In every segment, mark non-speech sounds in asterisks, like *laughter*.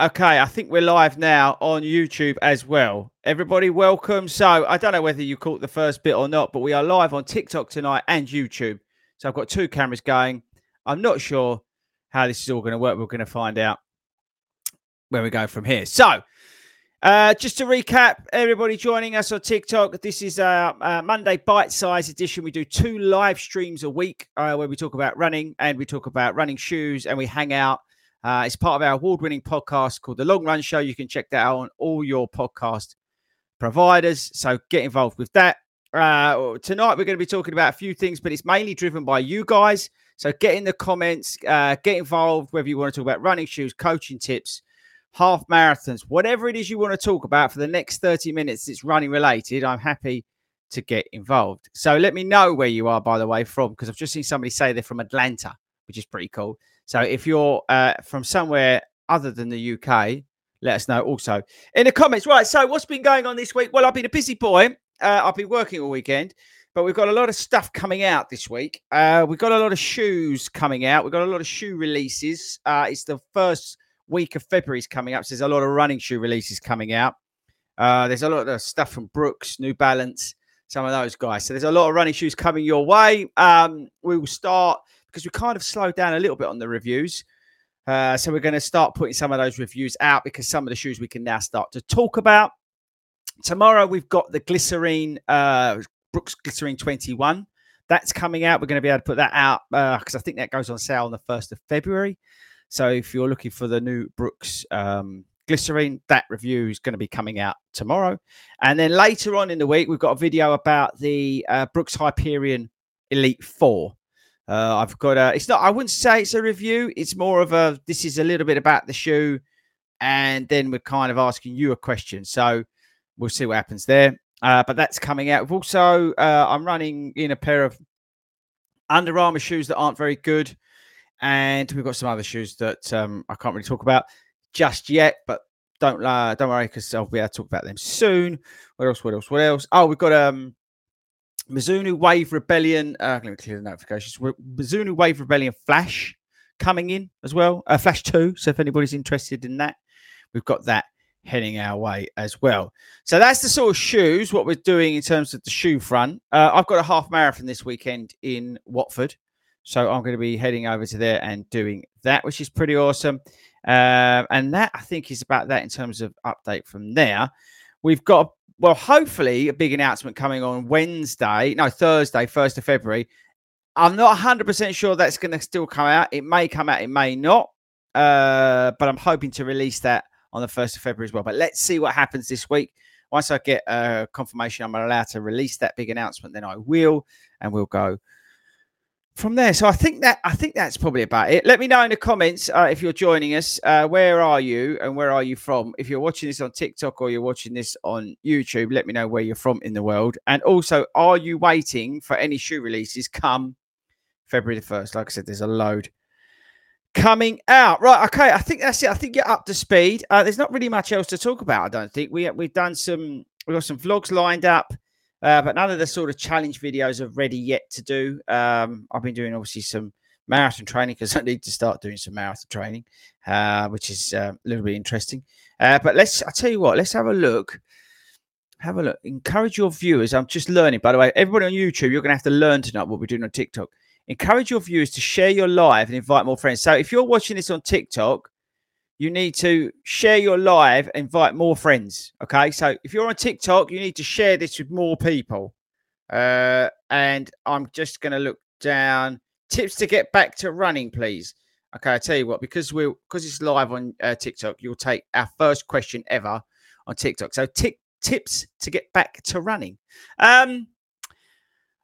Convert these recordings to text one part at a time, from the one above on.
okay. I think we're live now on YouTube as well. Everybody, welcome. So, I don't know whether you caught the first bit or not, but we are live on TikTok tonight and YouTube. So, I've got two cameras going. I'm not sure how this is all going to work. We're going to find out where we go from here. So, uh, just to recap, everybody joining us on TikTok, this is our uh, Monday bite size edition. We do two live streams a week uh, where we talk about running and we talk about running shoes and we hang out. Uh, it's part of our award winning podcast called The Long Run Show. You can check that out on all your podcast providers. So get involved with that. Uh, tonight, we're going to be talking about a few things, but it's mainly driven by you guys. So get in the comments, uh, get involved, whether you want to talk about running shoes, coaching tips, half marathons, whatever it is you want to talk about for the next 30 minutes it's running related. I'm happy to get involved. So let me know where you are, by the way, from, because I've just seen somebody say they're from Atlanta, which is pretty cool. So if you're uh, from somewhere other than the UK, let us know also in the comments. Right. So what's been going on this week? Well, I've been a busy boy. Uh, I've been working all weekend, but we've got a lot of stuff coming out this week. Uh, we've got a lot of shoes coming out. We've got a lot of shoe releases. Uh, it's the first week of February is coming up. So there's a lot of running shoe releases coming out. Uh, there's a lot of stuff from Brooks, New Balance, some of those guys. So there's a lot of running shoes coming your way. Um, we will start because we kind of slowed down a little bit on the reviews. Uh, so we're going to start putting some of those reviews out because some of the shoes we can now start to talk about. Tomorrow we've got the glycerin, uh, Brooks Glycerin 21. That's coming out. We're going to be able to put that out because uh, I think that goes on sale on the 1st of February. So if you're looking for the new Brooks um, glycerin, that review is going to be coming out tomorrow. And then later on in the week, we've got a video about the uh, Brooks Hyperion Elite 4. Uh, I've got a. It's not. I wouldn't say it's a review. It's more of a. This is a little bit about the shoe, and then we're kind of asking you a question. So we'll see what happens there. Uh, but that's coming out. Also. Uh, I'm running in a pair of Under Armour shoes that aren't very good, and we've got some other shoes that um, I can't really talk about just yet. But don't uh, don't worry because I'll be able to talk about them soon. What else? What else? What else? Oh, we've got um Mizuno Wave Rebellion. Uh, let me clear the notifications. Mizuno Wave Rebellion Flash coming in as well. Uh, Flash 2. So if anybody's interested in that, we've got that heading our way as well. So that's the sort of shoes, what we're doing in terms of the shoe front. Uh, I've got a half marathon this weekend in Watford. So I'm going to be heading over to there and doing that, which is pretty awesome. Uh, and that I think is about that in terms of update from there. We've got well, hopefully a big announcement coming on Wednesday, no, Thursday, 1st of February. I'm not 100% sure that's going to still come out. It may come out, it may not. uh, but I'm hoping to release that on the 1st of February as well. But let's see what happens this week. Once I get uh, confirmation I'm allowed to release that big announcement, then I will, and we'll go from there. So I think that I think that's probably about it. Let me know in the comments uh, if you're joining us. Uh, where are you and where are you from? If you're watching this on TikTok or you're watching this on YouTube, let me know where you're from in the world. And also, are you waiting for any shoe releases come February the first? Like I said, there's a load coming out. Right. Okay. I think that's it. I think you're up to speed. Uh, there's not really much else to talk about. I don't think we we've done some. We've got some vlogs lined up, uh, but none of the sort of challenge videos are ready yet to do. Um, I've been doing obviously some marathon training because *laughs* I need to start doing some marathon training, uh, which is uh, a little bit interesting. Uh, but let's. I tell you what. Let's have a look. Have a look. Encourage your viewers. I'm just learning. By the way, everybody on YouTube, you're going to have to learn tonight what we're doing on TikTok encourage your viewers to share your live and invite more friends. So if you're watching this on TikTok, you need to share your live, invite more friends. Okay. So if you're on TikTok, you need to share this with more people. Uh, and I'm just going to look down tips to get back to running, please. Okay. I tell you what, because we're because it's live on uh, TikTok, you'll take our first question ever on TikTok. So t- tips to get back to running. Um,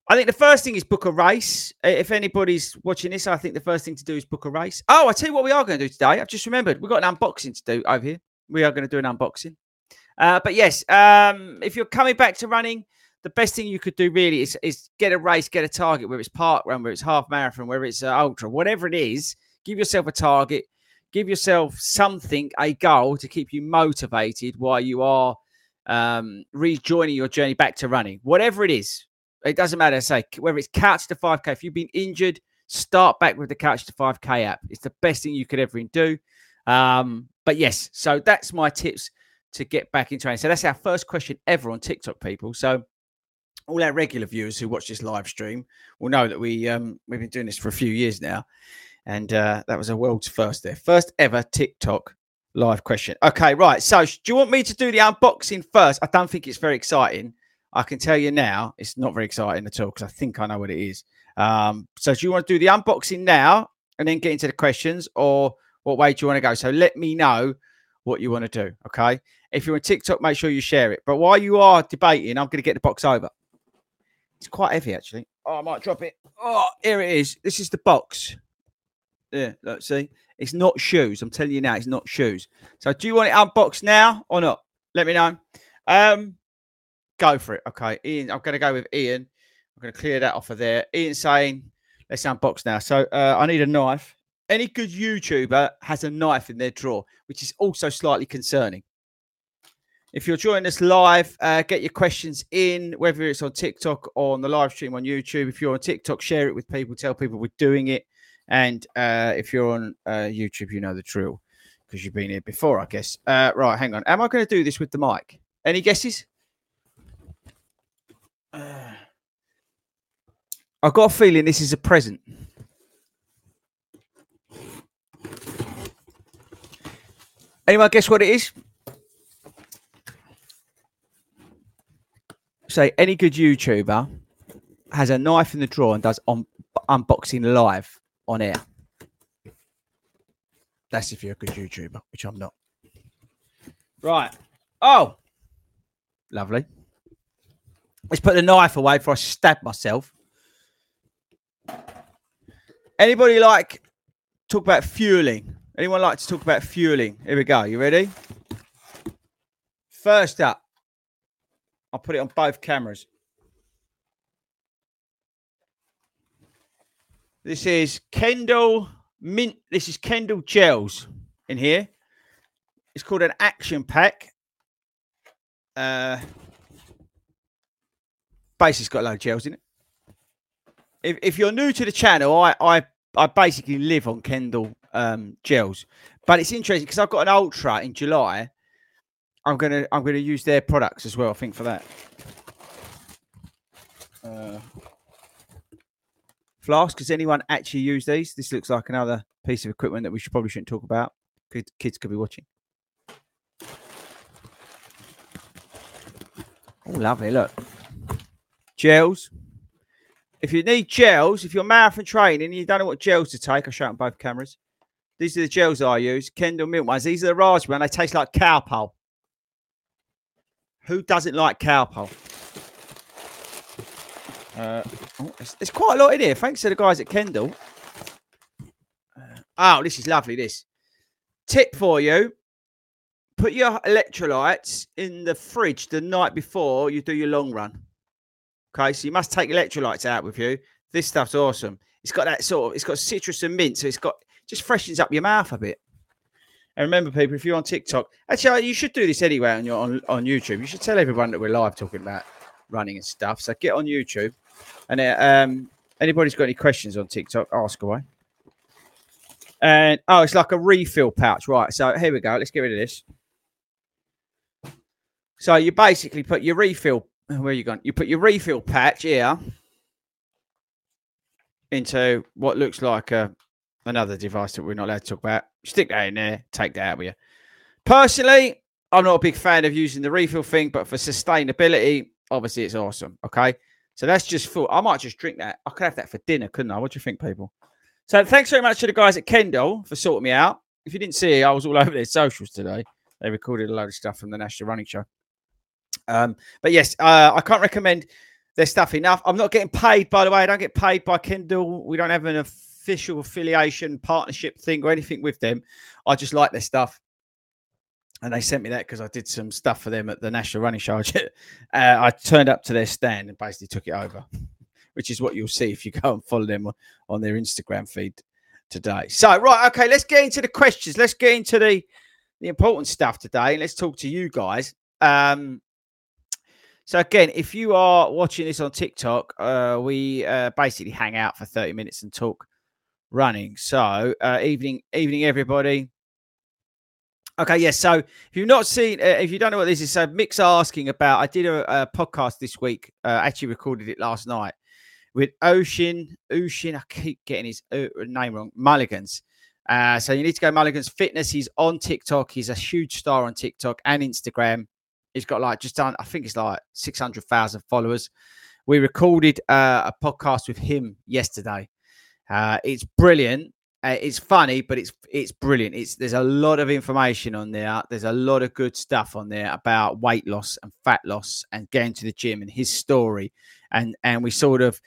I think the first thing is book a race. If anybody's watching this, I think the first thing to do is book a race. Oh, I tell you what, we are going to do today. I've just remembered we've got an unboxing to do over here. We are going to do an unboxing. Uh, but yes, um, if you're coming back to running, the best thing you could do really is, is get a race, get a target, whether it's park run, whether it's half marathon, whether it's uh, ultra, whatever it is. Give yourself a target, give yourself something, a goal to keep you motivated while you are um, rejoining your journey back to running, whatever it is. It doesn't matter. Say whether it's couch to 5K. If you've been injured, start back with the couch to 5K app. It's the best thing you could ever do. Um, but yes, so that's my tips to get back in training. So that's our first question ever on TikTok, people. So all our regular viewers who watch this live stream will know that we um, we've been doing this for a few years now, and uh, that was a world's first there, first ever TikTok live question. Okay, right. So do you want me to do the unboxing first? I don't think it's very exciting. I can tell you now, it's not very exciting at all because I think I know what it is. Um, so, do you want to do the unboxing now and then get into the questions, or what way do you want to go? So, let me know what you want to do. Okay. If you're on TikTok, make sure you share it. But while you are debating, I'm going to get the box over. It's quite heavy, actually. Oh, I might drop it. Oh, here it is. This is the box. Yeah, look, see, it's not shoes. I'm telling you now, it's not shoes. So, do you want it unboxed now or not? Let me know. Um, Go for it. Okay, Ian. I'm going to go with Ian. I'm going to clear that off of there. Ian saying, let's unbox now. So uh, I need a knife. Any good YouTuber has a knife in their drawer, which is also slightly concerning. If you're joining us live, uh, get your questions in, whether it's on TikTok or on the live stream on YouTube. If you're on TikTok, share it with people, tell people we're doing it. And uh, if you're on uh, YouTube, you know the drill because you've been here before, I guess. Uh, right, hang on. Am I going to do this with the mic? Any guesses? I've got a feeling this is a present. Anyone guess what it is? Say any good YouTuber has a knife in the drawer and does unboxing live on air. That's if you're a good YouTuber, which I'm not. Right. Oh, lovely. Let's put the knife away before I stab myself. Anybody like talk about fueling? Anyone like to talk about fueling? Here we go. You ready? First up, I'll put it on both cameras. This is Kendal Mint. This is Kendal Gels in here. It's called an action pack. Uh, basically, got a load of gels in it if, if you're new to the channel, I I, I basically live on Kendal um, gels, but it's interesting because I've got an ultra in July. I'm gonna I'm gonna use their products as well. I think for that. Uh, flask. Does anyone actually use these? This looks like another piece of equipment that we should probably shouldn't talk about. Kids could be watching. Oh, lovely! Look, gels. If you need gels, if you're marathon training and you don't know what gels to take, I'll show on both cameras. These are the gels I use. Kendal milk ones. These are the raspberry, and they taste like Calpol. Who doesn't like Calpol? Uh, oh, there's quite a lot in here. Thanks to the guys at Kendal. Uh, oh, this is lovely. This tip for you: put your electrolytes in the fridge the night before you do your long run. Okay, so you must take electrolytes out with you. This stuff's awesome. It's got that sort of. It's got citrus and mint, so it's got just freshens up your mouth a bit. And remember, people, if you're on TikTok, actually, you should do this anyway on your on, on YouTube. You should tell everyone that we're live talking about running and stuff. So get on YouTube and uh, um, anybody's got any questions on TikTok, ask away. And oh, it's like a refill pouch, right? So here we go. Let's get rid of this. So you basically put your refill. Where are you going? You put your refill patch here into what looks like a another device that we're not allowed to talk about. Stick that in there. Take that out with you. Personally, I'm not a big fan of using the refill thing, but for sustainability, obviously it's awesome. Okay. So that's just full. I might just drink that. I could have that for dinner, couldn't I? What do you think, people? So thanks very much to the guys at Kendal for sorting me out. If you didn't see, I was all over their socials today. They recorded a load of stuff from the National Running Show. Um, but yes, uh, I can't recommend their stuff enough. I'm not getting paid, by the way. I don't get paid by Kendal. We don't have an official affiliation partnership thing or anything with them. I just like their stuff and they sent me that because I did some stuff for them at the National Running Show. *laughs* uh, I turned up to their stand and basically took it over, *laughs* which is what you'll see if you go and follow them on their Instagram feed today. So, right, okay, let's get into the questions. Let's get into the the important stuff today, and let's talk to you guys. Um, so again, if you are watching this on TikTok, uh, we uh, basically hang out for 30 minutes and talk running. So, uh, evening, evening, everybody. Okay, yes. So if you've not seen, uh, if you don't know what this is, so Mick's asking about. I did a, a podcast this week. Uh, actually, recorded it last night with Ocean. Ocean, I keep getting his uh, name wrong. Mulligans. So you need to go Mulligans Fitness. He's on TikTok. He's a huge star on TikTok and Instagram. He's got like just done. I think it's like six hundred thousand followers. We recorded uh, a podcast with him yesterday. Uh, it's brilliant. Uh, it's funny, but it's it's brilliant. It's there's a lot of information on there. There's a lot of good stuff on there about weight loss and fat loss and getting to the gym and his story, and and we sort of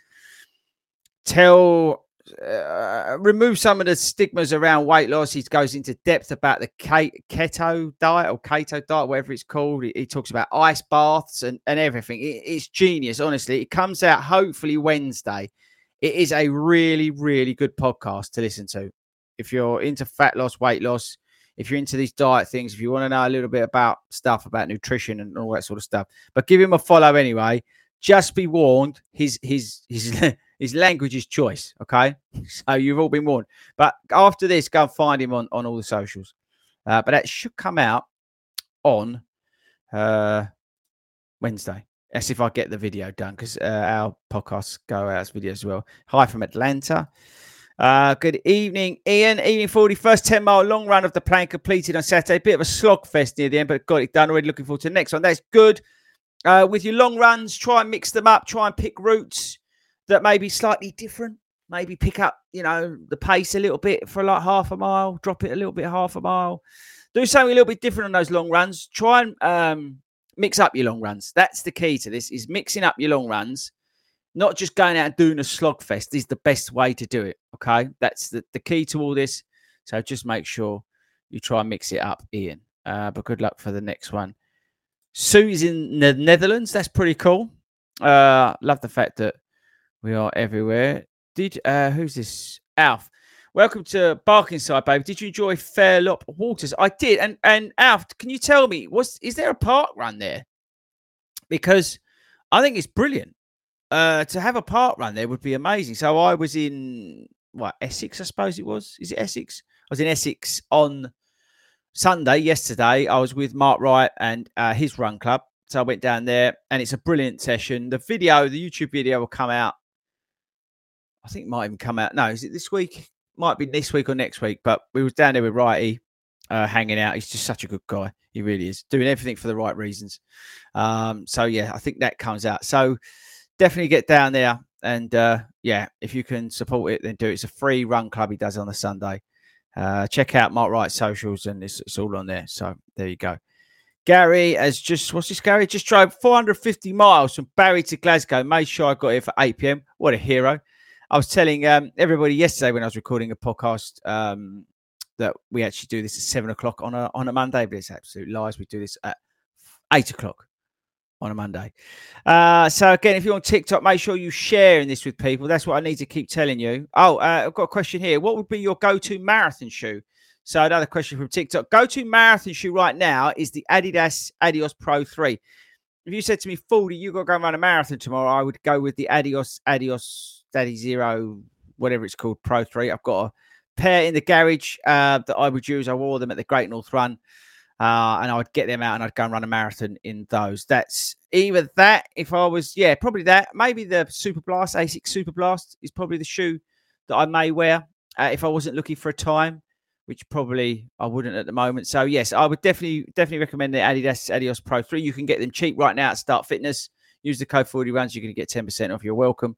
tell uh, remove some of the stigmas around weight loss. He goes into depth about the keto diet or keto diet, whatever it's called. He, talks about ice baths and, and everything. It, it's genius, honestly. It comes out hopefully Wednesday. It is a really, really good podcast to listen to. If you're into fat loss, weight loss, if you're into these diet things, if you want to know a little bit about stuff about nutrition and all that sort of stuff, but give him a follow anyway. Just be warned, his his his *laughs* his language is choice. Okay, so you've all been warned. But after this, go and find him on on all the socials. Uh, but that should come out on uh, Wednesday. That's if I get the video done because uh, our podcasts go out as videos as well. Hi from Atlanta. Uh, good evening, Ian. Evening Fordy, first 10 mile long run of the plan completed on Saturday. Bit of a slog fest near the end, but got it done already. Looking forward to the next one. That's good. Uh, with your long runs, try and mix them up. Try and pick routes that may be slightly different. Maybe pick up, you know, the pace a little bit for like half a mile, drop it a little bit half a mile. Do something a little bit different on those long runs. Try and um, mix up your long runs. That's the key to this: is mixing up your long runs, not just going out and doing a slog fest. Is the best way to do it. Okay, that's the, the key to all this. So just make sure you try and mix it up, Ian. Uh, but good luck for the next one. Sue's in the Netherlands. That's pretty cool. Uh, love the fact that we are everywhere. Did uh, who's this? Alf. Welcome to Barkingside, baby. Did you enjoy Fairlop Waters? I did. And and Alf, can you tell me, was is there a park run there? Because I think it's brilliant. Uh, to have a park run there would be amazing. So I was in what Essex, I suppose it was. Is it Essex? I was in Essex on Sunday yesterday. I was with Mark Wright and uh, his run club. So I went down there, and it's a brilliant session. The video, the YouTube video, will come out. I think it might even come out. No, is it this week? might be this week or next week, but we was down there with Righty, uh, hanging out. He's just such a good guy. He really is doing everything for the right reasons. Um, so yeah, I think that comes out. So definitely get down there and uh, yeah, if you can support it, then do it. It's a free run club he does on a Sunday. Uh, check out Mark Wright socials, and it's, it's all on there. So there you go. Gary has just what's this? Gary just drove 450 miles from Barry to Glasgow. Made sure I got here for 8 p.m. What a hero! I was telling um, everybody yesterday when I was recording a podcast um, that we actually do this at seven o'clock on a on a Monday, but it's absolute lies. We do this at eight o'clock on a Monday. Uh, so again, if you're on TikTok, make sure you sharing this with people. That's what I need to keep telling you. Oh, uh, I've got a question here. What would be your go-to marathon shoe? So another question from TikTok. Go-to marathon shoe right now is the Adidas Adios Pro 3. If you said to me, Fordy, you got to go and run a marathon tomorrow, I would go with the Adios Adios Adizero, whatever it's called, Pro 3. I've got a pair in the garage uh, that I would use. I wore them at the Great North Run. Uh, and I would get them out and I'd go and run a marathon in those. That's either that, if I was, yeah, probably that. Maybe the Super Blast, Asics Super Blast is probably the shoe that I may wear uh, if I wasn't looking for a time, which probably I wouldn't at the moment. So, yes, I would definitely, definitely recommend the Adidas Adios Pro 3. You can get them cheap right now at Start Fitness. Use the code Fordy runs, you're going to get 10% off. You're welcome.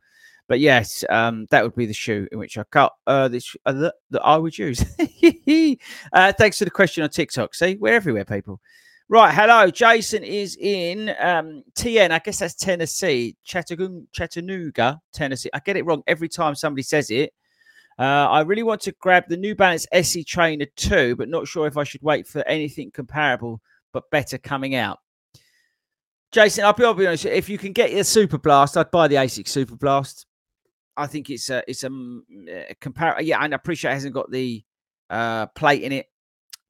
But yes, um, that would be the shoe in which I cut uh, this uh, that, I would use. *laughs* uh, thanks for the question on TikTok. See, we're everywhere, people. Right, hello. Jason is in um, TN. I guess that's Tennessee, Chattanooga, Tennessee. I get it wrong every time somebody says it. Uh, I really want to grab the New Balance SC Trainer 2, but not sure if I should wait for anything comparable but better coming out. Jason, I'll be, I'll be honest. If you can get your Super Blast, I'd buy the ASIC Super Blast. I think it's a it's a, a compare. Yeah, and I appreciate it hasn't got the uh, plate in it,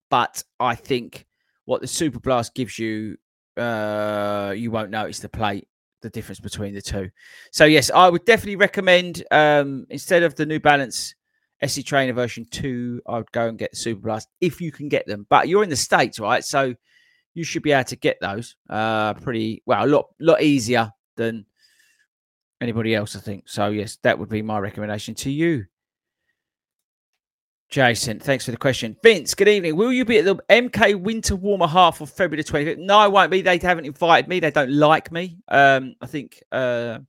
but I think what the Super Blast gives you, uh, you won't notice the plate, the difference between the two. So yes, I would definitely recommend um, instead of the New Balance SC Trainer version two, I would go and get Super Blast if you can get them. But you're in the states, right? So you should be able to get those uh, pretty well, a lot lot easier than anybody else, I think. So, yes, that would be my recommendation to you. Jason, thanks for the question. Vince, good evening. Will you be at the MK Winter Warmer half of February the 25th? No, I won't be. They haven't invited me. They don't like me. Um, I think, uh,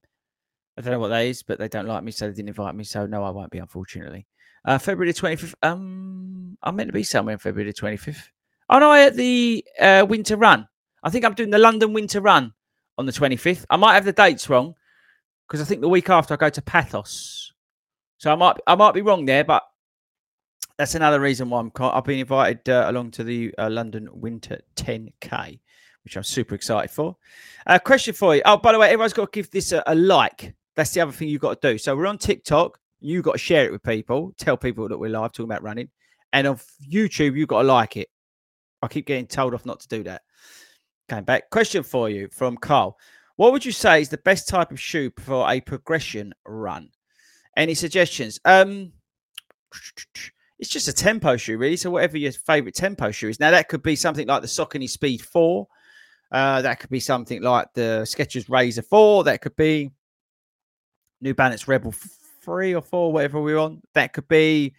I don't know what that is, but they don't like me, so they didn't invite me. So, no, I won't be, unfortunately. Uh, February the 25th. Um, I'm meant to be somewhere in February the 25th. Oh, no, I at the uh, Winter Run. I think I'm doing the London Winter Run on the 25th. I might have the dates wrong because I think the week after I go to Paphos. So I might I might be wrong there, but that's another reason why I'm I've been invited uh, along to the uh, London Winter 10K, which I'm super excited for. Uh, question for you. Oh, by the way, everyone's got to give this a, a like. That's the other thing you've got to do. So we're on TikTok. You've got to share it with people. Tell people that we're live talking about running. And on YouTube, you've got to like it. I keep getting told off not to do that. Came back. Question for you from Carl. What would you say is the best type of shoe for a progression run? Any suggestions? Um, *tsk* it's just a tempo shoe, really. So whatever your favorite tempo shoe is. Now that could be something like the Saucony Speed Four. Uh, that could be something like the Skechers Razor Four. That could be New Balance Rebel Three or Four, whatever we want. That could be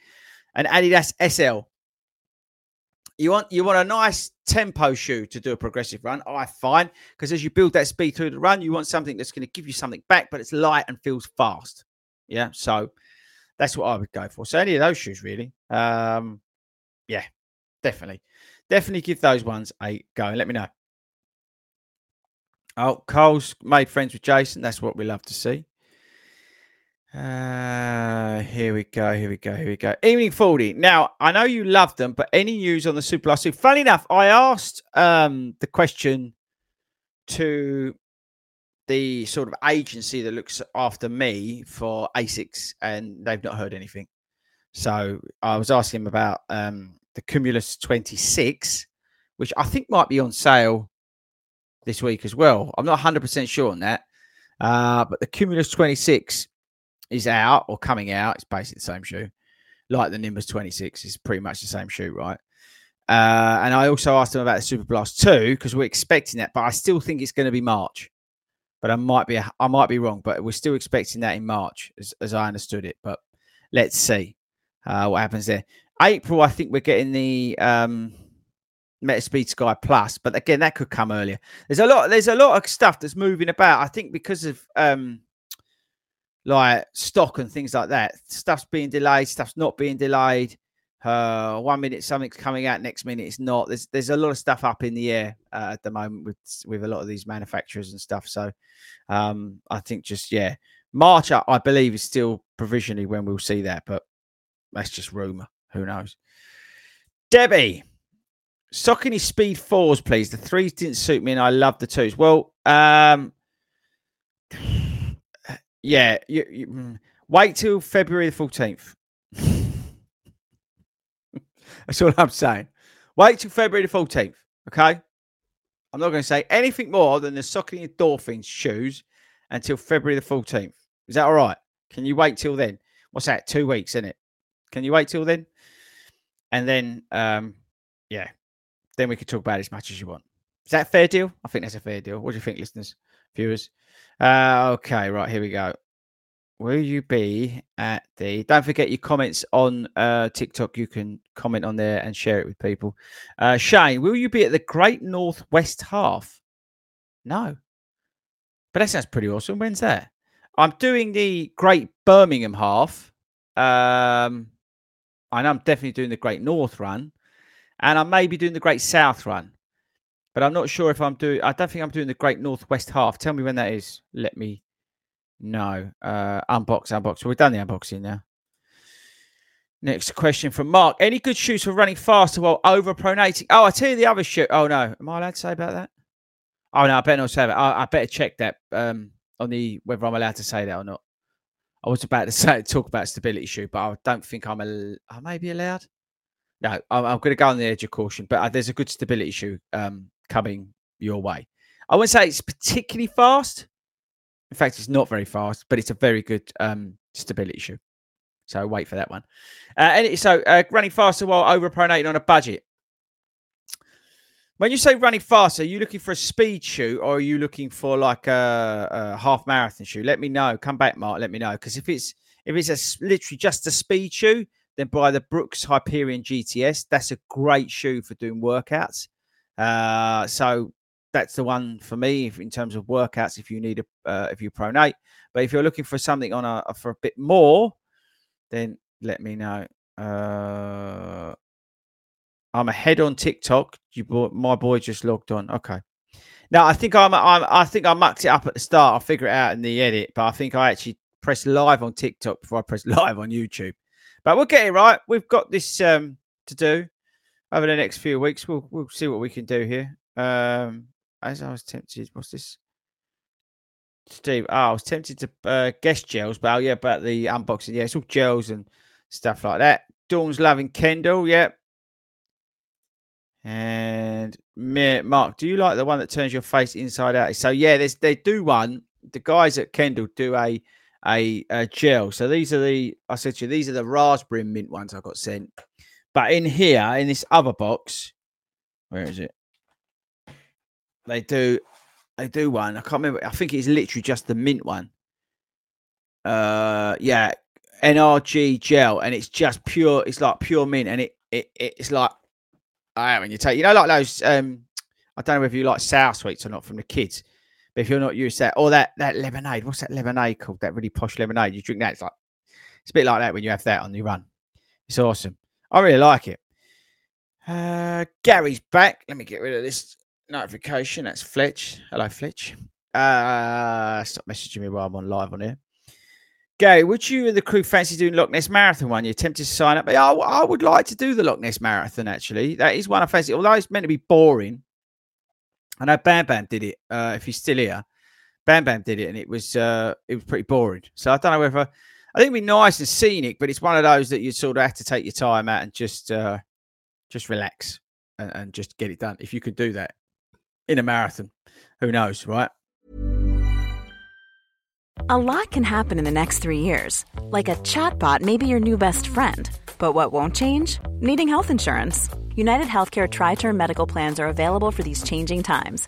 an Adidas SL. You want you want a nice tempo shoe to do a progressive run. I find because as you build that speed through the run, you want something that's going to give you something back, but it's light and feels fast. Yeah, so that's what I would go for. So any of those shoes, really. Um, yeah, definitely, definitely give those ones a go and let me know. Oh, Cole's made friends with Jason. That's what we love to see. Uh, here we go. Here we go. Here we go. Evening Fordy. Now, I know you love them, but any news on the Super Blast 2? Funny enough, I asked um, the question to the sort of agency that looks after me for ASICs, and they've not heard anything. So I was asking them about um, the Cumulus 26, which I think might be on sale this week as well. I'm not 100% sure on that. Uh, but the Cumulus 26 is out or coming out. It's basically the same shoe, like the Nimbus 26 is pretty much the same shoe, right? Uh, and I also asked him about the Super Blast 2 because we're expecting that, but I still think it's going to be March. But I might be I might be wrong, but we're still expecting that in March, as, as I understood it. But let's see uh, what happens there. April, I think we're getting the um, Metaspeed Sky Plus, but again, that could come earlier. There's a lot. There's a lot of stuff that's moving about. I think because of um, like stock and things like that. Stuff's being delayed, stuff's not being delayed. Uh, one minute something's coming out, next minute it's not. There's there's a lot of stuff up in the air uh, at the moment with with a lot of these manufacturers and stuff. So um, I think just yeah, March I, I believe is still provisionally when we'll see that, but that's just rumor. Who knows? Debbie, Saucony Speed fours, please. The threes didn't suit me, and I love the twos. Well, um, yeah, you, you, mm, wait till February the fourteenth. *laughs* That's all I'm saying. Wait till February the 14th, okay? I'm not going to say anything more than the Saucony Endorphins shoes until February the 14th. Is that all right? Can you wait till then? What's that? Two weeks, isn't it? Can you wait till then? And then, um, yeah, then we can talk about as much as you want. Is that a fair deal? I think that's a fair deal. What do you think, listeners, viewers? Uh, okay, right, here we go. Will you be at the don't forget your comments on uh tiktok you can comment on there and share it with people. Uh shane will you be at the great northwest half? No. But that sounds pretty awesome. When's that? I'm doing the great birmingham half. Um i know i'm definitely doing the great north run and i may be doing the great south run but i'm not sure if i'm doing i don't think i'm doing the great northwest half tell me when that is let me know. Uh, unbox, unbox. We've done the unboxing now. Next question from Mark. Any good shoes for running faster while over pronating? Oh, I tell you the other shoe. Oh no. Am I allowed to say about that? Oh no, I better not say that. I, I better check that um, on the whether I'm allowed to say that or not. I was about to *laughs* say talk about stability shoe, but I don't think I'm a. I may be allowed. No, I'm, I'm going to go on the edge of caution. But uh, there's a good stability shoe um, coming your way. I wouldn't say it's particularly fast, in fact, it's not very fast, but it's a very good um, stability shoe. So wait for that one. Uh, and so uh, running faster while over pronating on a budget. When you say running faster, are you looking for a speed shoe or are you looking for like a, a half marathon shoe? Let me know. Come back, Mark. Let me know because if it's if it's a, literally just a speed shoe, then buy the Brooks Hyperion GTS. That's a great shoe for doing workouts. Uh, so that's the one for me if, in terms of workouts. If you need a, uh, if you pronate, but if you're looking for something on a for a bit more, then let me know. Uh, I'm ahead on TikTok. You, my boy just logged on. Okay. Now I think I'm, I'm, I think I mucked it up at the start. I'll figure it out in the edit, but I think I actually pressed live on TikTok before I pressed *laughs* live on YouTube. But we'll get it right. We've got this um, to do over the next few weeks. We'll we'll see what we can do here. Um, as I was tempted, what's this? Steve, oh, I was tempted to uh, guess gels, but oh, yeah, about the unboxing. Yeah, it's all gels and stuff like that. Dawn's loving Kendal, yeah. And Mark, do you like the one that turns your face inside out? So yeah, there's they do one. The guys at Kendal do a a, a gel. So these are the I said to you, these are the raspberry mint ones I got sent. But in here, in this other box, where is it? They do, they do one. I can't remember. I think it's literally just the mint one. Uh, yeah, NRG gel, and it's just pure. It's like pure mint, and it, it it's like I when you take, you know, like those. Um, I don't know if you like sour sweets or not from the kids, but if you're not used to that, or that that lemonade, what's that lemonade called? That really posh lemonade. You drink that, it's like it's a bit like that when you have that on your run. It's awesome. I really like it. Uh, Gary's back. Let me get rid of this notification. That's Fletch. Hello, Fletch. Uh, stop messaging me while I'm on live on here. Gary, would you and the crew fancy doing Loch Ness Marathon one? You're tempted to sign up. I, I would like to do the Loch Ness Marathon, actually. That is one I fancy. Although it's meant to be boring. I know Bam Bam did it. Uh, if he's still here, Bam Bam did it, and it was uh, it was pretty boring. So I don't know whether I think it'd be nice and scenic, but it's one of those that you sort of have to take your time out and just uh, just relax and, and just get it done. If you could do that, in a marathon. Who knows, right? A lot can happen in the next three years. Like a chatbot may be your new best friend. But what won't change? Needing health insurance. United Healthcare Tri Term Medical Plans are available for these changing times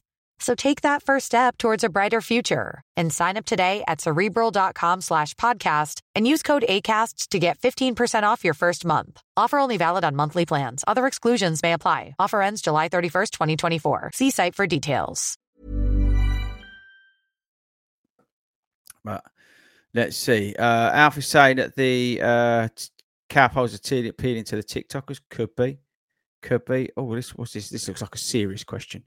So take that first step towards a brighter future and sign up today at cerebral.com slash podcast and use code ACasts to get 15% off your first month. Offer only valid on monthly plans. Other exclusions may apply. Offer ends July 31st, 2024. See site for details. But let's see. Uh, Alfie's saying that the uh, Calpols are appealing to the TikTokers. Could be. Could be. Oh, this what's this? This looks like a serious question.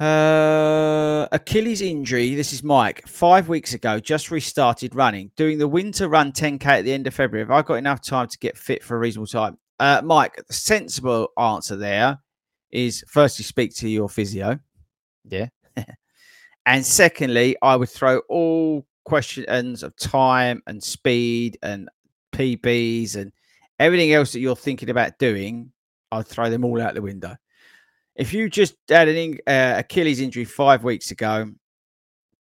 Uh, Achilles injury. This is Mike. Five weeks ago, just restarted running. Doing the winter run 10k at the end of February. Have I got enough time to get fit for a reasonable time? Uh, Mike, the sensible answer there is firstly speak to your physio. Yeah. *laughs* and secondly, I would throw all questions of time and speed and PBs and everything else that you're thinking about doing, I'd throw them all out the window. If you just had an uh, Achilles injury five weeks ago,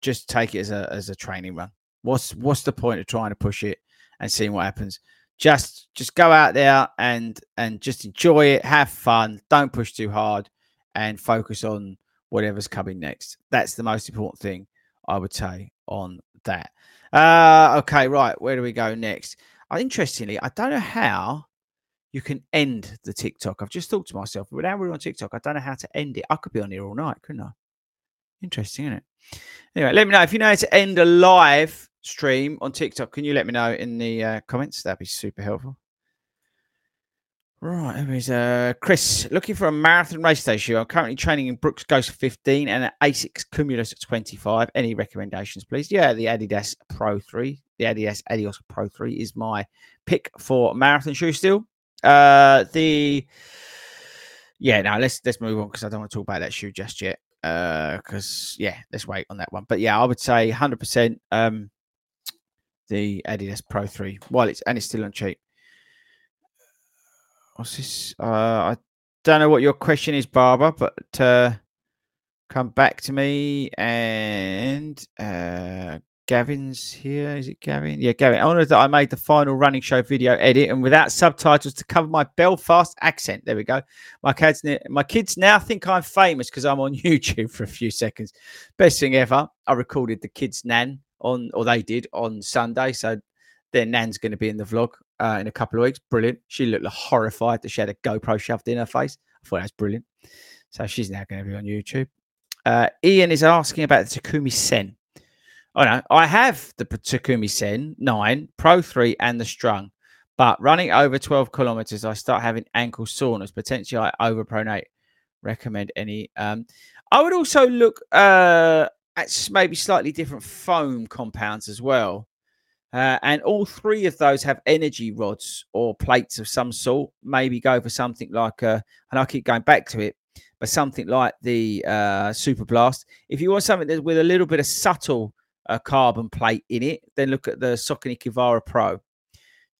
just take it as a as a training run. What's what's the point of trying to push it and seeing what happens? Just just go out there and and just enjoy it, have fun, don't push too hard, and focus on whatever's coming next. That's the most important thing I would say on that. Uh, okay, right. Where do we go next? Uh, interestingly, I don't know how you can end the TikTok. I've just thought to myself, but now we're on TikTok, I don't know how to end it. I could be on here all night, couldn't I? Interesting, isn't it? Anyway, let me know if you know how to end a live stream on TikTok. Can you let me know in the uh, comments? That'd be super helpful. Right, anyways, uh, Chris, looking for a marathon race day shoe. I'm currently training in Brooks Ghost 15 and an Asics Cumulus 25. Any recommendations, please? Yeah, the Adidas Pro 3, the Adidas Adios Pro 3 is my pick for marathon shoe still. Uh, the yeah, now let's let's move on because I don't want to talk about that shoe just yet. Uh, because yeah, let's wait on that one. But yeah, I would say 100 percent um the Adidas Pro 3 while it's and it's still on cheap what's this? Uh, I don't know what your question is, Barbara, but uh, come back to me. And uh, Gavin's here. Is it Gavin? Yeah, Gavin. I wonder that I made the final running show video edit and without subtitles to cover my Belfast accent. There we go. My kids, my kids now think I'm famous because I'm on *laughs* YouTube for a few seconds. Best thing ever. I recorded the kids' nan on, or they did on Sunday. So their nan's going to be in the vlog uh, in a couple of weeks. Brilliant. She looked horrified that she had a GoPro shoved in her face. I thought that was brilliant. So she's now going to be on YouTube. Uh, Ian is asking about the Takumi Sen. Oh no, I have the Takumi Sen 9, Pro 3, and the Strung. But running over 12 kilometers, I start having ankle soreness. Potentially, I overpronate. Recommend any. Um, I would also look uh, at maybe slightly different foam compounds as well. Uh, and all three of those have energy rods or plates of some sort. Maybe go for something like, uh, and I keep going back to it, but something like the uh, Super Blast. If you want something with a little bit of subtle uh, carbon plate in it, then look at the Saucony Kinvara Pro.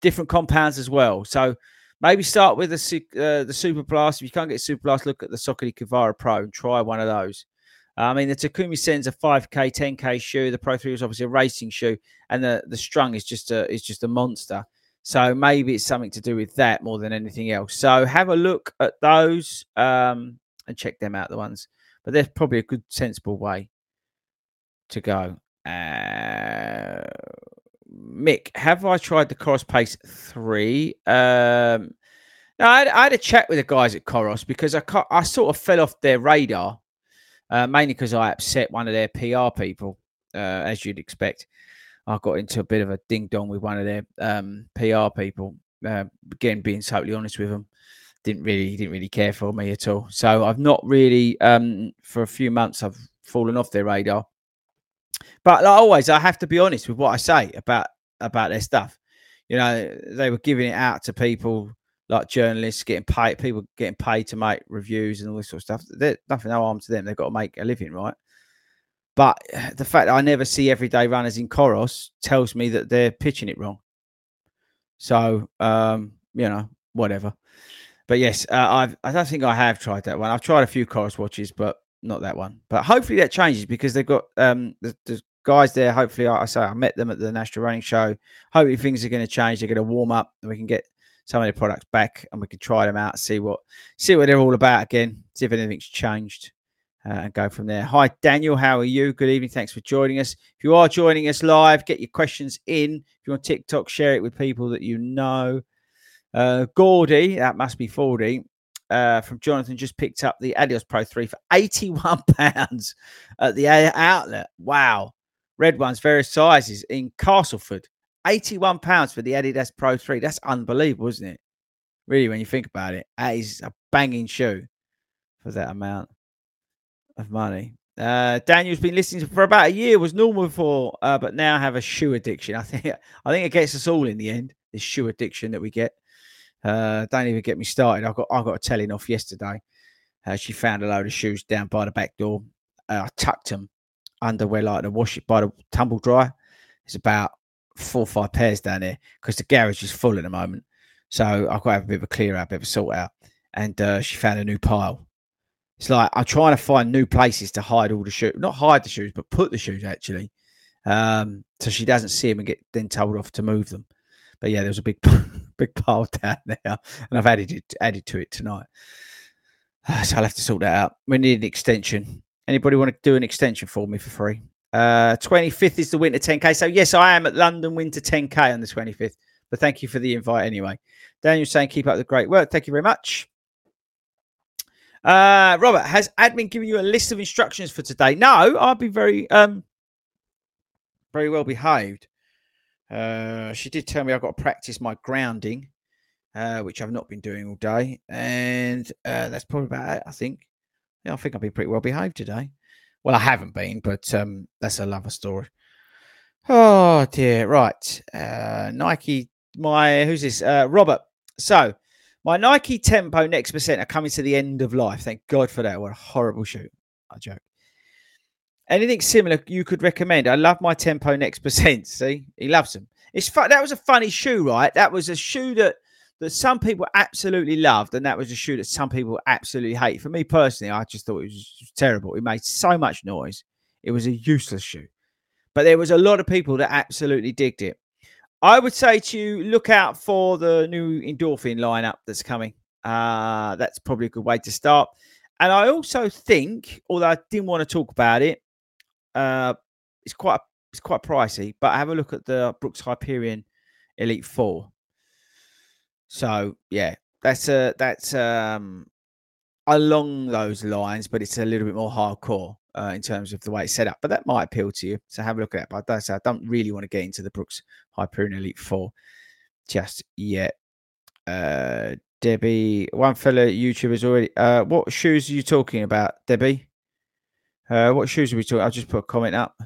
Different compounds as well. So maybe start with the uh, the Super Blast. If you can't get Super Blast, look at the Saucony Kinvara Pro and try one of those. I mean, the Takumi Sen's a 5K, 10K shoe. The Pro 3 is obviously a racing shoe, and the, the Strung is just a is just a monster. So maybe it's something to do with that more than anything else. So have a look at those um, and check them out, the ones. But there's probably a good, sensible way to go. Uh, Mick, have I tried the Coros Pace 3? Um, no, I had, I had, a chat with the guys at Coros because I, I sort of fell off their radar uh, mainly because I upset one of their PR people, uh, as you'd expect. I got into a bit of a ding dong with one of their um, PR people. Uh, again, being totally honest with them, didn't really didn't really care for me at all. So I've not really um, for a few months I've fallen off their radar. But like always, I have to be honest with what I say about about their stuff. You know, they were giving it out to people like journalists getting paid, people getting paid to make reviews and all this sort of stuff. There's nothing no harm to them. They've got to make a living, right? But *sighs* the fact that I never see everyday runners in Coros tells me that they're pitching it wrong. So, um, you know, whatever. But yes, uh, I've, I don't think I have tried that one. I've tried a few Coros watches, but not that one. But hopefully that changes because they've got um, the, the guys there. Hopefully, I, I say I met them at the National Running Show. Hopefully, things are going to change. They're going to warm up, and we can get some of the products back, and we can try them out, see what see what they're all about again, see if anything's changed, uh, and go from there. Hi, Daniel. How are you? Good evening. Thanks for joining us. If you are joining us live, get your questions in. If you're on TikTok, share it with people that you know. Uh, Gordy, that must be 40, uh, from Jonathan, just picked up the Adios Pro 3 for £81 *laughs* at the outlet. Wow. Red ones, various sizes in Castleford. £81 for the Adidas Pro 3. That's unbelievable, isn't it? Really, when you think about it, that is a banging shoe for that amount of money. Uh, Daniel's been listening for about a year. Was normal before, uh, but now have a shoe addiction. I think I think it gets us all in the end. This shoe addiction that we get. Uh, don't even get me started. I got I got a telling off yesterday. Uh, she found a load of shoes down by the back door. Uh, I tucked them under where like to wash it by the tumble dryer. It's about four or five pairs down there because the garage is full at the moment. So I've got to have a bit of a clear out, a bit of a sort out. And uh, she found a new pile. It's like I'm trying to find new places to hide all the shoes, not hide the shoes, but put the shoes actually, um, so she doesn't see them and get then told off to move them. But yeah, there was a big, *laughs* *laughs* big pile down *laughs* there, and I've added it added to it tonight. *sighs* So I'll have to sort that out. We need an extension. Anybody want to do an extension for me for free? Uh, 25th is the winter 10k. So yes, I am at London Winter 10k on the 25th. But thank you for the invite anyway. Daniel saying keep up the great work. Thank you very much. Uh, Robert, has admin given you a list of instructions for today? No, I'll be very um very well behaved. Uh, she did tell me I've got to practice my grounding, uh, which I've not been doing all day, and uh, that's probably about it. I think. Yeah, I think I've been pretty well behaved today. Well, I haven't been, but um, that's a lover story. Oh dear. Right. Uh, Nike. My who's this? Uh, Robert. So my Nike Tempo Next Percent are coming to the end of life. Thank God for that. What a horrible shoe. I joke. Anything similar you could recommend? I love my Tempo Next Percent. *laughs* See, he loves them. It's fun. That was a funny shoe, right? That was a shoe that that some people absolutely loved, and that was a shoe that some people absolutely hate. For me personally, I just thought it was terrible. It made so much noise. It was a useless shoe. But there was a lot of people that absolutely digged it. I would say to you, look out for the new endorphin lineup that's coming. Uh, that's probably a good way to start. And I also think, although I didn't want to talk about it, uh, it's quite it's quite pricey. But have a look at the Brooks Hyperion Elite Four. So yeah, that's a that's um along those lines, but it's a little bit more hardcore uh, in terms of the way it's set up. But that might appeal to you. So have a look at that. But I don't really want to get into the Brooks Hyperion Elite Four just yet. Uh, Debbie, one fellow YouTuber's already. Uh, what shoes are you talking about, Debbie? Uh, what shoes are we talking? I'll just put a comment up.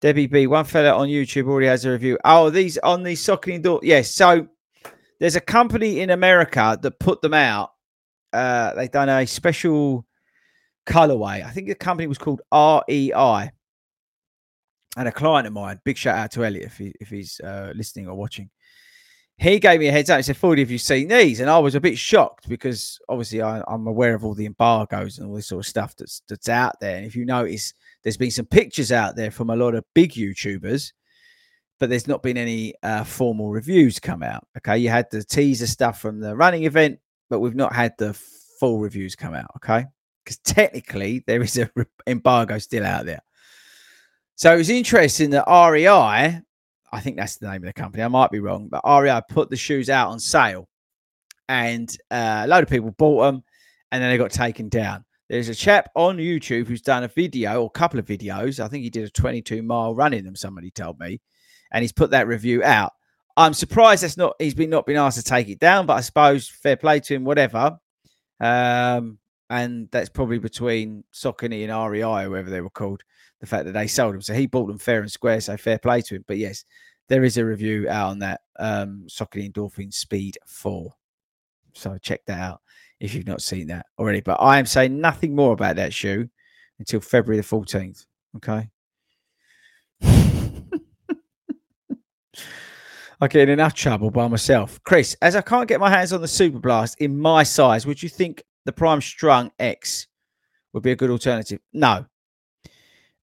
Debbie B, one fella on YouTube already has a review. Oh, these on the Saucony door. Yes, so there's a company in America that put them out. Uh, they've done a special colorway. I think the company was called REI. And a client of mine, big shout out to Elliot if, he, if he's uh, listening or watching. He gave me a heads up. He said, Fordy, have you seen these? And I was a bit shocked because obviously I, am aware of all the embargoes and all this sort of stuff that's that's out there. And if you notice, there's been some pictures out there from a lot of big YouTubers but there's not been any uh, formal reviews come out. Okay, you had the teaser stuff from the running event, but we've not had the full reviews come out. Okay, because technically there is a re- embargo still out there. So it was interesting that REI, I think that's the name of the company. I might be wrong, but REI put the shoes out on sale, and uh, a load of people bought them, and then they got taken down. There's a chap on YouTube who's done a video or a couple of videos. I think he did a 22 mile run in them. Somebody told me and he's put that review out. I'm surprised that's not he's been not been asked to take it down, but I suppose fair play to him, whatever. Um, and that's probably between Saucony and REI, whoever they were called, the fact that they sold them. So he bought them fair and square, so fair play to him. But yes, there is a review out on that um Saucony Endorphin Speed 4. so check that out if you've not seen that already. But I am saying nothing more about that shoe until February the 14th. Okay. I get in enough trouble by myself. Chris, as I can't get my hands on the Super Blast in my size, would you think the Prime Strung X would be a good alternative? No.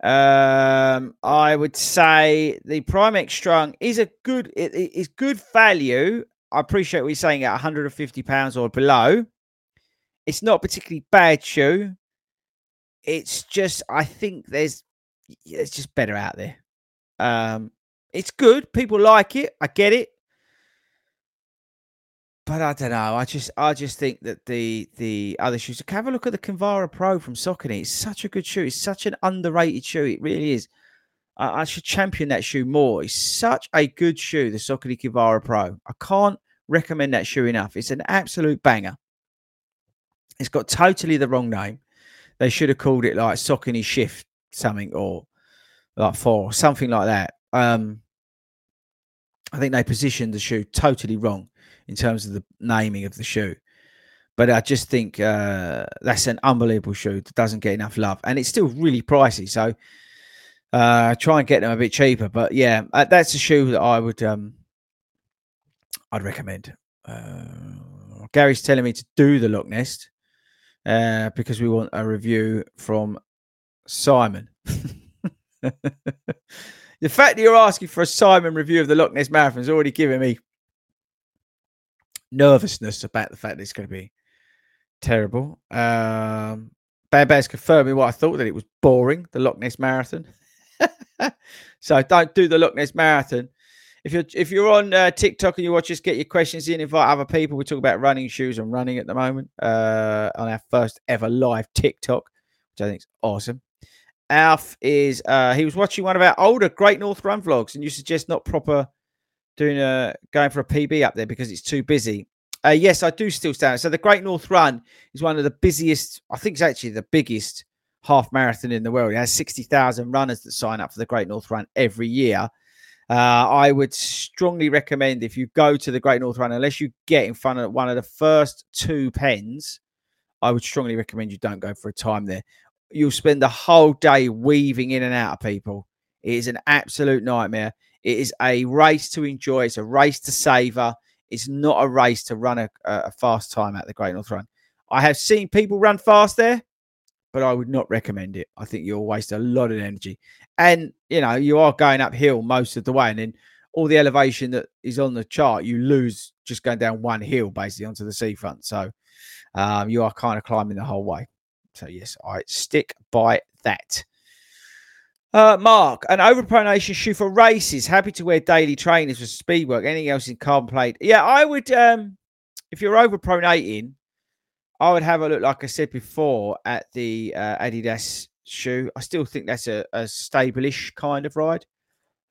Um, I would say the Prime X Strung is a good, it is good value. I appreciate what you're saying at 150 pounds or below. It's not particularly bad shoe. It's just, I think there's, it's just better out there. Um, it's good. People like it. I get it. But I don't know. I just I just think that the the other shoes. Have a look at the Kinvara Pro from Saucony. It's such a good shoe. It's such an underrated shoe. It really is. I, I should champion that shoe more. It's such a good shoe, the Saucony Kinvara Pro. I can't recommend that shoe enough. It's an absolute banger. It's got totally the wrong name. They should have called it like Saucony Shift something or like four, something like that. Um, I think they positioned the shoe totally wrong in terms of the naming of the shoe. But I just think uh, that's an unbelievable shoe that doesn't get enough love, and it's still really pricey. So uh, try and get them a bit cheaper. But yeah, uh, that's a shoe that I would um, I'd recommend. Uh, Gary's telling me to do the Loch Ness uh, because we want a review from Simon. *laughs* the fact that you're asking for a Simon review of the Loch Ness Marathon is already giving me nervousness about the fact that it's going to be terrible. Um, Bad Bad's confirming what I thought that it was boring, the Loch Ness Marathon. *laughs* so don't do the Loch Ness Marathon. If you're if you're on uh, TikTok and you watch us, get your questions in, invite other people. We talk about running shoes and running at the moment uh, on our first ever live TikTok, which I think is awesome. Alf is uh, he was watching one of our older Great North Run vlogs, and you suggest not proper doing a going for a PB up there because it's too busy. Uh, yes, I do still stand. So the Great North Run is one of the busiest. I think it's actually the biggest half marathon in the world. It has sixty thousand runners that sign up for the Great North Run every year. Uh, I would strongly recommend if you go to the Great North Run, unless you get in front of one of the first two pens, I would strongly recommend you don't go for a time there you'll spend the whole day weaving in and out of people. It is an absolute nightmare. It is a race to enjoy. It's a race to savor. It's not a race to run a, a fast time at the Great North Run. I have seen people run fast there, but I would not recommend it. I think you'll waste a lot of energy. And, you know, you are going uphill most of the way. And then all the elevation that is on the chart, you lose just going down one hill basically onto the seafront. So um, you are kind of climbing the whole way. So yes, I stick by that. Uh, Mark, an overpronation shoe for races. Happy to wear daily trainers for speed work. Anything else in carbon plate? Yeah, I would. Um, if you're overpronating, I would have a look. Like I said before, at the uh, Adidas shoe. I still think that's a, a stable-ish kind of ride.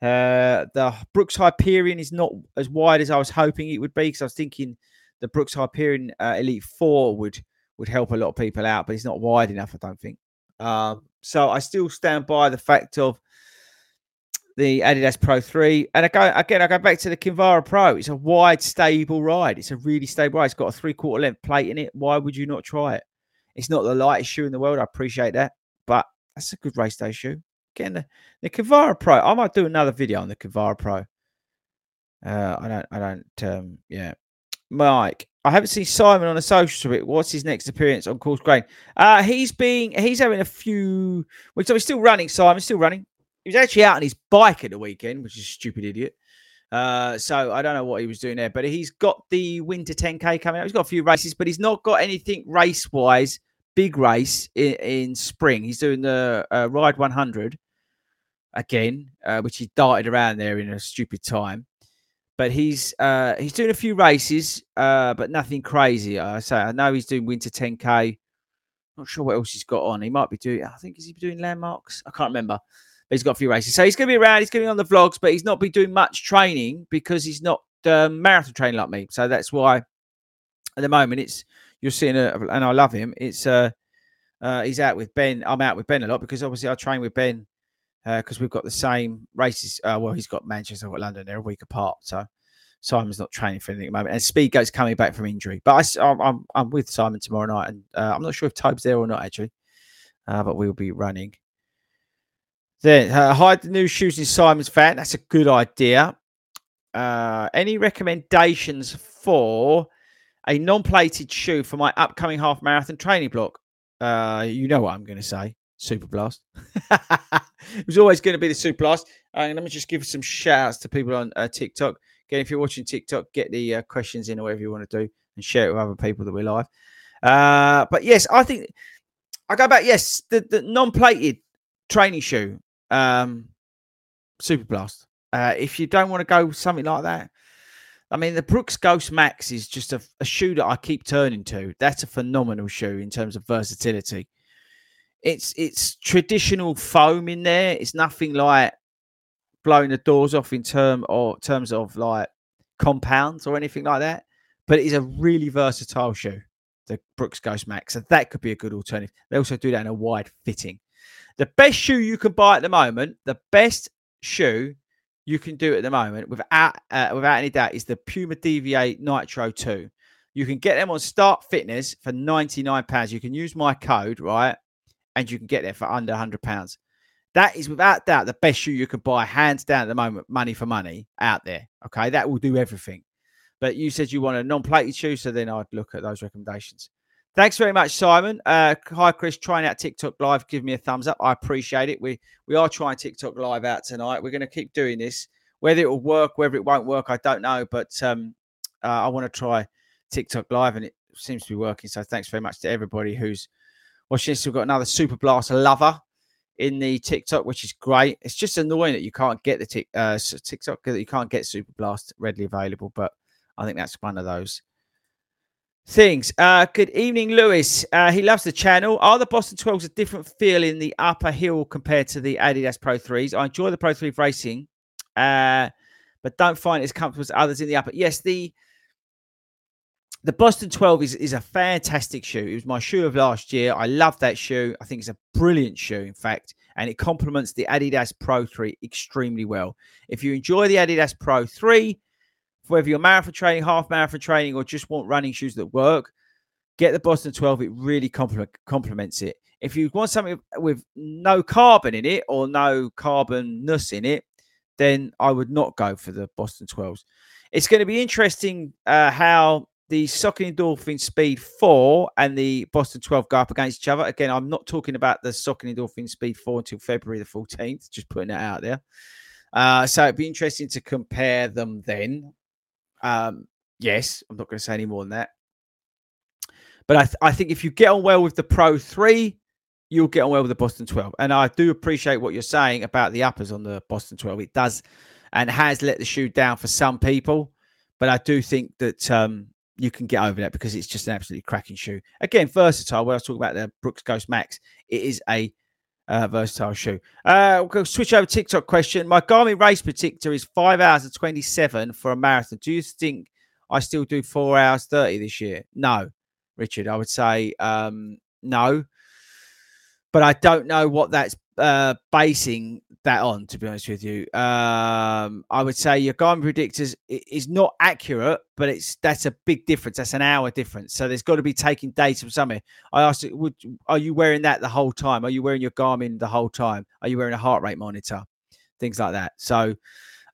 Uh, the Brooks Hyperion is not as wide as I was hoping it would be because I was thinking the Brooks Hyperion uh, Elite Four would would help a lot of people out, but it's not wide enough, I don't think. Um, so I still stand by the fact of the Adidas Pro 3. And I go again, I go back to the Kinvara Pro. It's a wide, stable ride. It's a really stable ride. It's got a three quarter length plate in it. Why would you not try it? It's not the lightest shoe in the world. I appreciate that. But that's a good race day shoe. Again, the, the Kinvara Pro. I might do another video on the Kinvara Pro. Uh, I don't, I don't, um, yeah. Mike, I haven't seen Simon on the social bit. What's his next appearance on Course Grain? Uh, he's being he's having a few. Well, so he's still running. Simon still running. He was actually out on his bike at the weekend, which is a stupid idiot. Uh, so I don't know what he was doing there, but he's got the Winter 10K coming up. He's got a few races, but he's not got anything race wise, big race in, in spring. He's doing the uh, Ride 100 again, uh, which he darted around there in a stupid time but he's uh, he's doing a few races, uh, but nothing crazy. I say I know he's doing Winter 10K. Not sure what else he's got on. He might be doing. I think is he doing landmarks? I can't remember. But he's got a few races, so he's going to be around. He's going to be on the vlogs, but he's not be doing much training because he's not um, marathon training like me. So that's why at the moment it's you're seeing a, and I love him. It's uh, uh, he's out with Ben. I'm out with Ben a lot because obviously I train with Ben because uh, we've got the same races. Uh, well, he's got Manchester, I've got London. They're a week apart, so Simon's not training for anything at the moment, and Speedgoat's coming back from injury. But I, am I'm, I'm with Simon tomorrow night, and uh, I'm not sure if Tobe's there or not actually, uh, but we'll be running. Then uh, hide the new shoes in Simon's van. That's a good idea. Uh, any recommendations for a non-plated shoe for my upcoming half marathon training block? You know what I'm going to say. Super Blast. *laughs* it was always going to be the Super Blast. Uh, and let me just give some shouts to people on uh, TikTok. Again, if you're watching TikTok, get the uh, questions in or whatever you want to do and share it with other people that we're live. Uh, but yes, I think I go back. Yes, the, the non-plated training shoe, um, Super Blast. Uh, if you don't want to go something like that, I mean, the Brooks Ghost Max is just a, a shoe that I keep turning to. That's a phenomenal shoe in terms of versatility. It's it's traditional foam in there. It's nothing like blowing the doors off in term or terms of like compounds or anything like that. But it is a really versatile shoe, the Brooks Ghost Max. So that could be a good alternative. They also do that in a wide fitting. The best shoe you can buy at the moment, the best shoe you can do at the moment without uh, without any doubt is the Puma Deviate Nitro 2. You can get them on Start Fitness for 99 pounds. You can use my code, right? And you can get there for under 100 pounds. That is without doubt the best shoe you could buy, hands down at the moment, money for money out there. Okay, that will do everything. But you said you want a non-plated shoe, so then I'd look at those recommendations. Thanks very much, Simon. Uh, hi, Chris. Trying out TikTok Live. Give me a thumbs up. I appreciate it. We we are trying TikTok Live out tonight. We're going to keep doing this. Whether it will work, whether it won't work, I don't know. But um, uh, I want to try TikTok Live, and it seems to be working. So thanks very much to everybody who's watching this. We've got another Super Blast lover in the TikTok, which is great. It's just annoying that you can't get the tic, uh, TikTok that you can't get Super Blast readily available, but I think that's one of those things. Uh, good evening, Lewis. Uh, he loves the channel. Are the Boston 12s a different feel in the upper hill compared to the Adidas Pro 3s? I enjoy the Pro 3 racing, uh, but don't find it as comfortable as others in the upper. Yes, the the Boston 12 is, is a fantastic shoe. It was my shoe of last year. I love that shoe. I think it's a brilliant shoe, in fact, and it complements the Adidas Pro 3 extremely well. If you enjoy the Adidas Pro 3, whether you're marathon training, half marathon training, or just want running shoes that work, get the Boston 12. It really complements it. If you want something with no carbon in it or no carbonness in it, then I would not go for the Boston 12s. It's going to be interesting uh, how the Saucony Endorphin Speed 4 and the Boston 12 go up against each other. Again, I'm not talking about the Saucony Endorphin Speed 4 until February the 14th, just putting that out there. Uh, so it'd be interesting to compare them then. Um, yes, I'm not going to say any more than that. But I, th- I think if you get on well with the Pro 3, you'll get on well with the Boston 12. And I do appreciate what you're saying about the uppers on the Boston 12. It does and has let the shoe down for some people. But I do think that um, you can get over that because it's just an absolutely cracking shoe. Again, versatile. When I talking about the Brooks Ghost Max, it is a uh, versatile shoe. Uh, we'll switch over TikTok question. My Garmin race predictor is five hours and 27 for a marathon. Do you think I still do four hours 30 this year? No, Richard. I would say um, no. But I don't know what that's uh, basing that on, to be honest with you. Um, I would say your Garmin predictors is not accurate, but it's that's a big difference. That's an hour difference. So there's got to be taking data from somewhere. I asked, would are you wearing that the whole time? Are you wearing your Garmin the whole time? Are you wearing a heart rate monitor? Things like that. So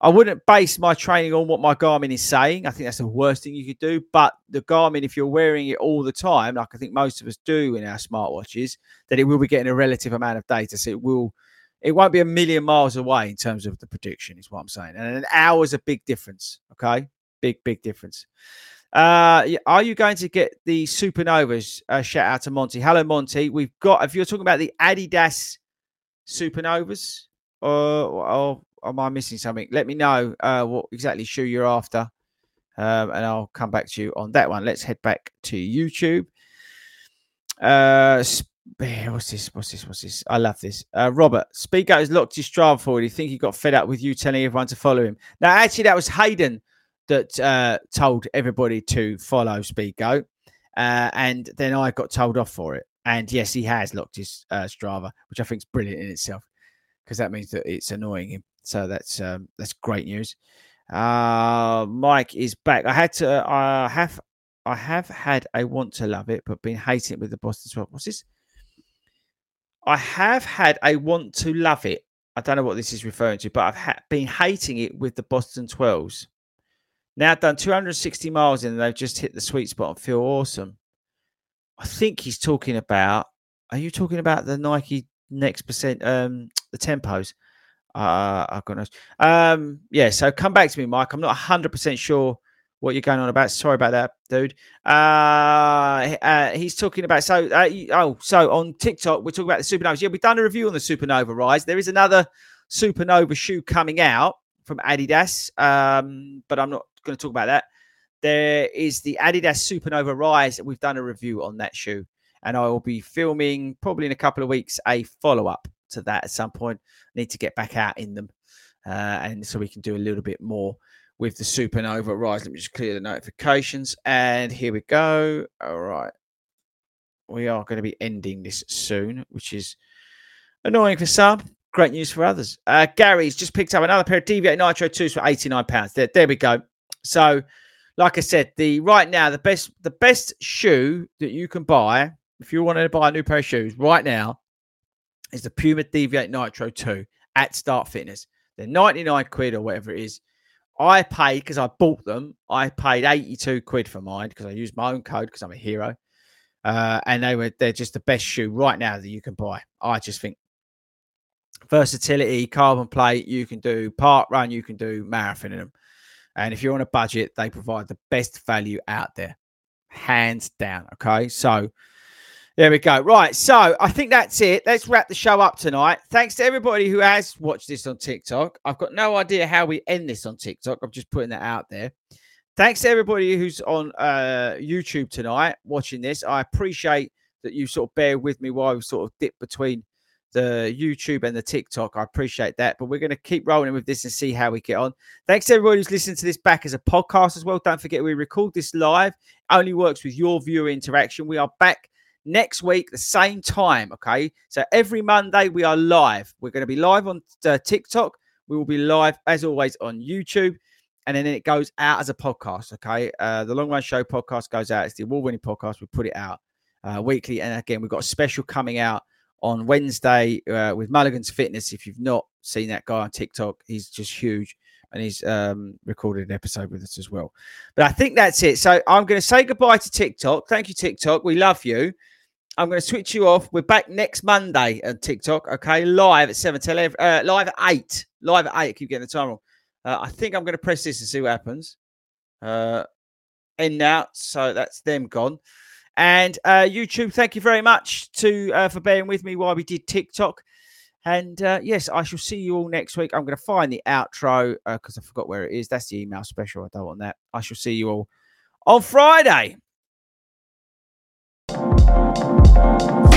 I wouldn't base my training on what my Garmin is saying. I think that's the worst thing you could do. But the Garmin, if you're wearing it all the time, like I think most of us do in our smartwatches, that it will be getting a relative amount of data. So it will it won't be a million miles away in terms of the prediction, is what I'm saying. And an hour is a big difference. Okay. Big, big difference. Uh, are you going to get the supernovas? Uh, shout out to Monty. Hello, Monty. We've got, if you're talking about the Adidas supernovas, or, or am I missing something? Let me know uh, what exactly shoe you're after. Um, and I'll come back to you on that one. Let's head back to YouTube. Uh, What's this? What's this? What's this? I love this. Uh, Robert, Speedgoat has locked his Strava forward. You think he got fed up with you telling everyone to follow him? Now, actually, that was Hayden that uh, told everybody to follow Speedgoat. Uh, and then I got told off for it. And yes, he has locked his uh, Strava, which I think is brilliant in itself because that means that it's annoying him. So that's um, that's great news. Uh, Mike is back. I had to. I have. I have had a want to love it, but been hating it with the Boston 12. What's this? I have had a want to love it. I don't know what this is referring to, but I've ha- been hating it with the Boston 12s. Now I've done 260 miles and they've just hit the sweet spot and feel awesome. I think he's talking about. Are you talking about the Nike next percent, um, the tempos? Uh, I've got no. Um, yeah. So come back to me, Mike. I'm not 100 percent sure what you're going on about. Sorry about that, dude. Uh, uh he's talking about so. Uh, oh, so on TikTok we're talking about the supernovas. Yeah, we've done a review on the supernova rise. There is another supernova shoe coming out from Adidas, um, but I'm not going to talk about that. There is the Adidas Supernova Rise. We've done a review on that shoe, and I will be filming probably in a couple of weeks a follow up to that at some point. I need to get back out in them, uh, and so we can do a little bit more with the Supernova Rise. Let me just clear the notifications, and here we go. All right, we are going to be ending this soon, which is annoying for some. Great news for others. Uh, Gary's just picked up another pair of Deviate Nitro 2s for £89. There, there we go. So, like I said, the right now the best the best shoe that you can buy if you want to buy a new pair of shoes right now is the Puma Deviate Nitro 2 at Start Fitness. They're 99 quid or whatever it is. I paid because I bought them. I paid 82 quid for mine because I used my own code because I'm a hero. Uh, and they were they're just the best shoe right now that you can buy. I just think versatility, carbon plate, you can do part run, you can do marathon in them. And if you're on a budget, they provide the best value out there, hands down. Okay. So there we go. Right. So I think that's it. Let's wrap the show up tonight. Thanks to everybody who has watched this on TikTok. I've got no idea how we end this on TikTok. I'm just putting that out there. Thanks to everybody who's on uh, YouTube tonight watching this. I appreciate that you sort of bear with me while we sort of dip between the YouTube and the TikTok. I appreciate that. But we're going to keep rolling with this and see how we get on. Thanks to everybody who's listening to this back as a podcast as well. Don't forget, we record this live. Only works with your viewer interaction. We are back next week, the same time. Okay. So every Monday, we are live. We're going to be live on uh, TikTok. We will be live, as always, on YouTube. And then it goes out as a podcast. Okay. Uh, the Long Run Show podcast goes out. It's the award winning podcast. We put it out uh, weekly. And again, we've got a special coming out on Wednesday uh, with Mulligan's Fitness. If you've not seen that guy on TikTok, he's just huge and he's um, recorded an episode with us as well. But I think that's it. So I'm going to say goodbye to TikTok. Thank you, TikTok. We love you. I'm going to switch you off. We're back next Monday on TikTok. Okay, live at seven till uh, live at eight. Live at eight. I keep getting the time wrong. Uh, I think I'm going to press this and see what happens. Uh, end now. So that's them gone. And uh, YouTube, thank you very much to uh, for bearing with me while we did TikTok. And uh, yes, I shall see you all next week. I'm going to find the outro because uh, I forgot where it is. That's the email special. I don't want that. I shall see you all on Friday. Thank you.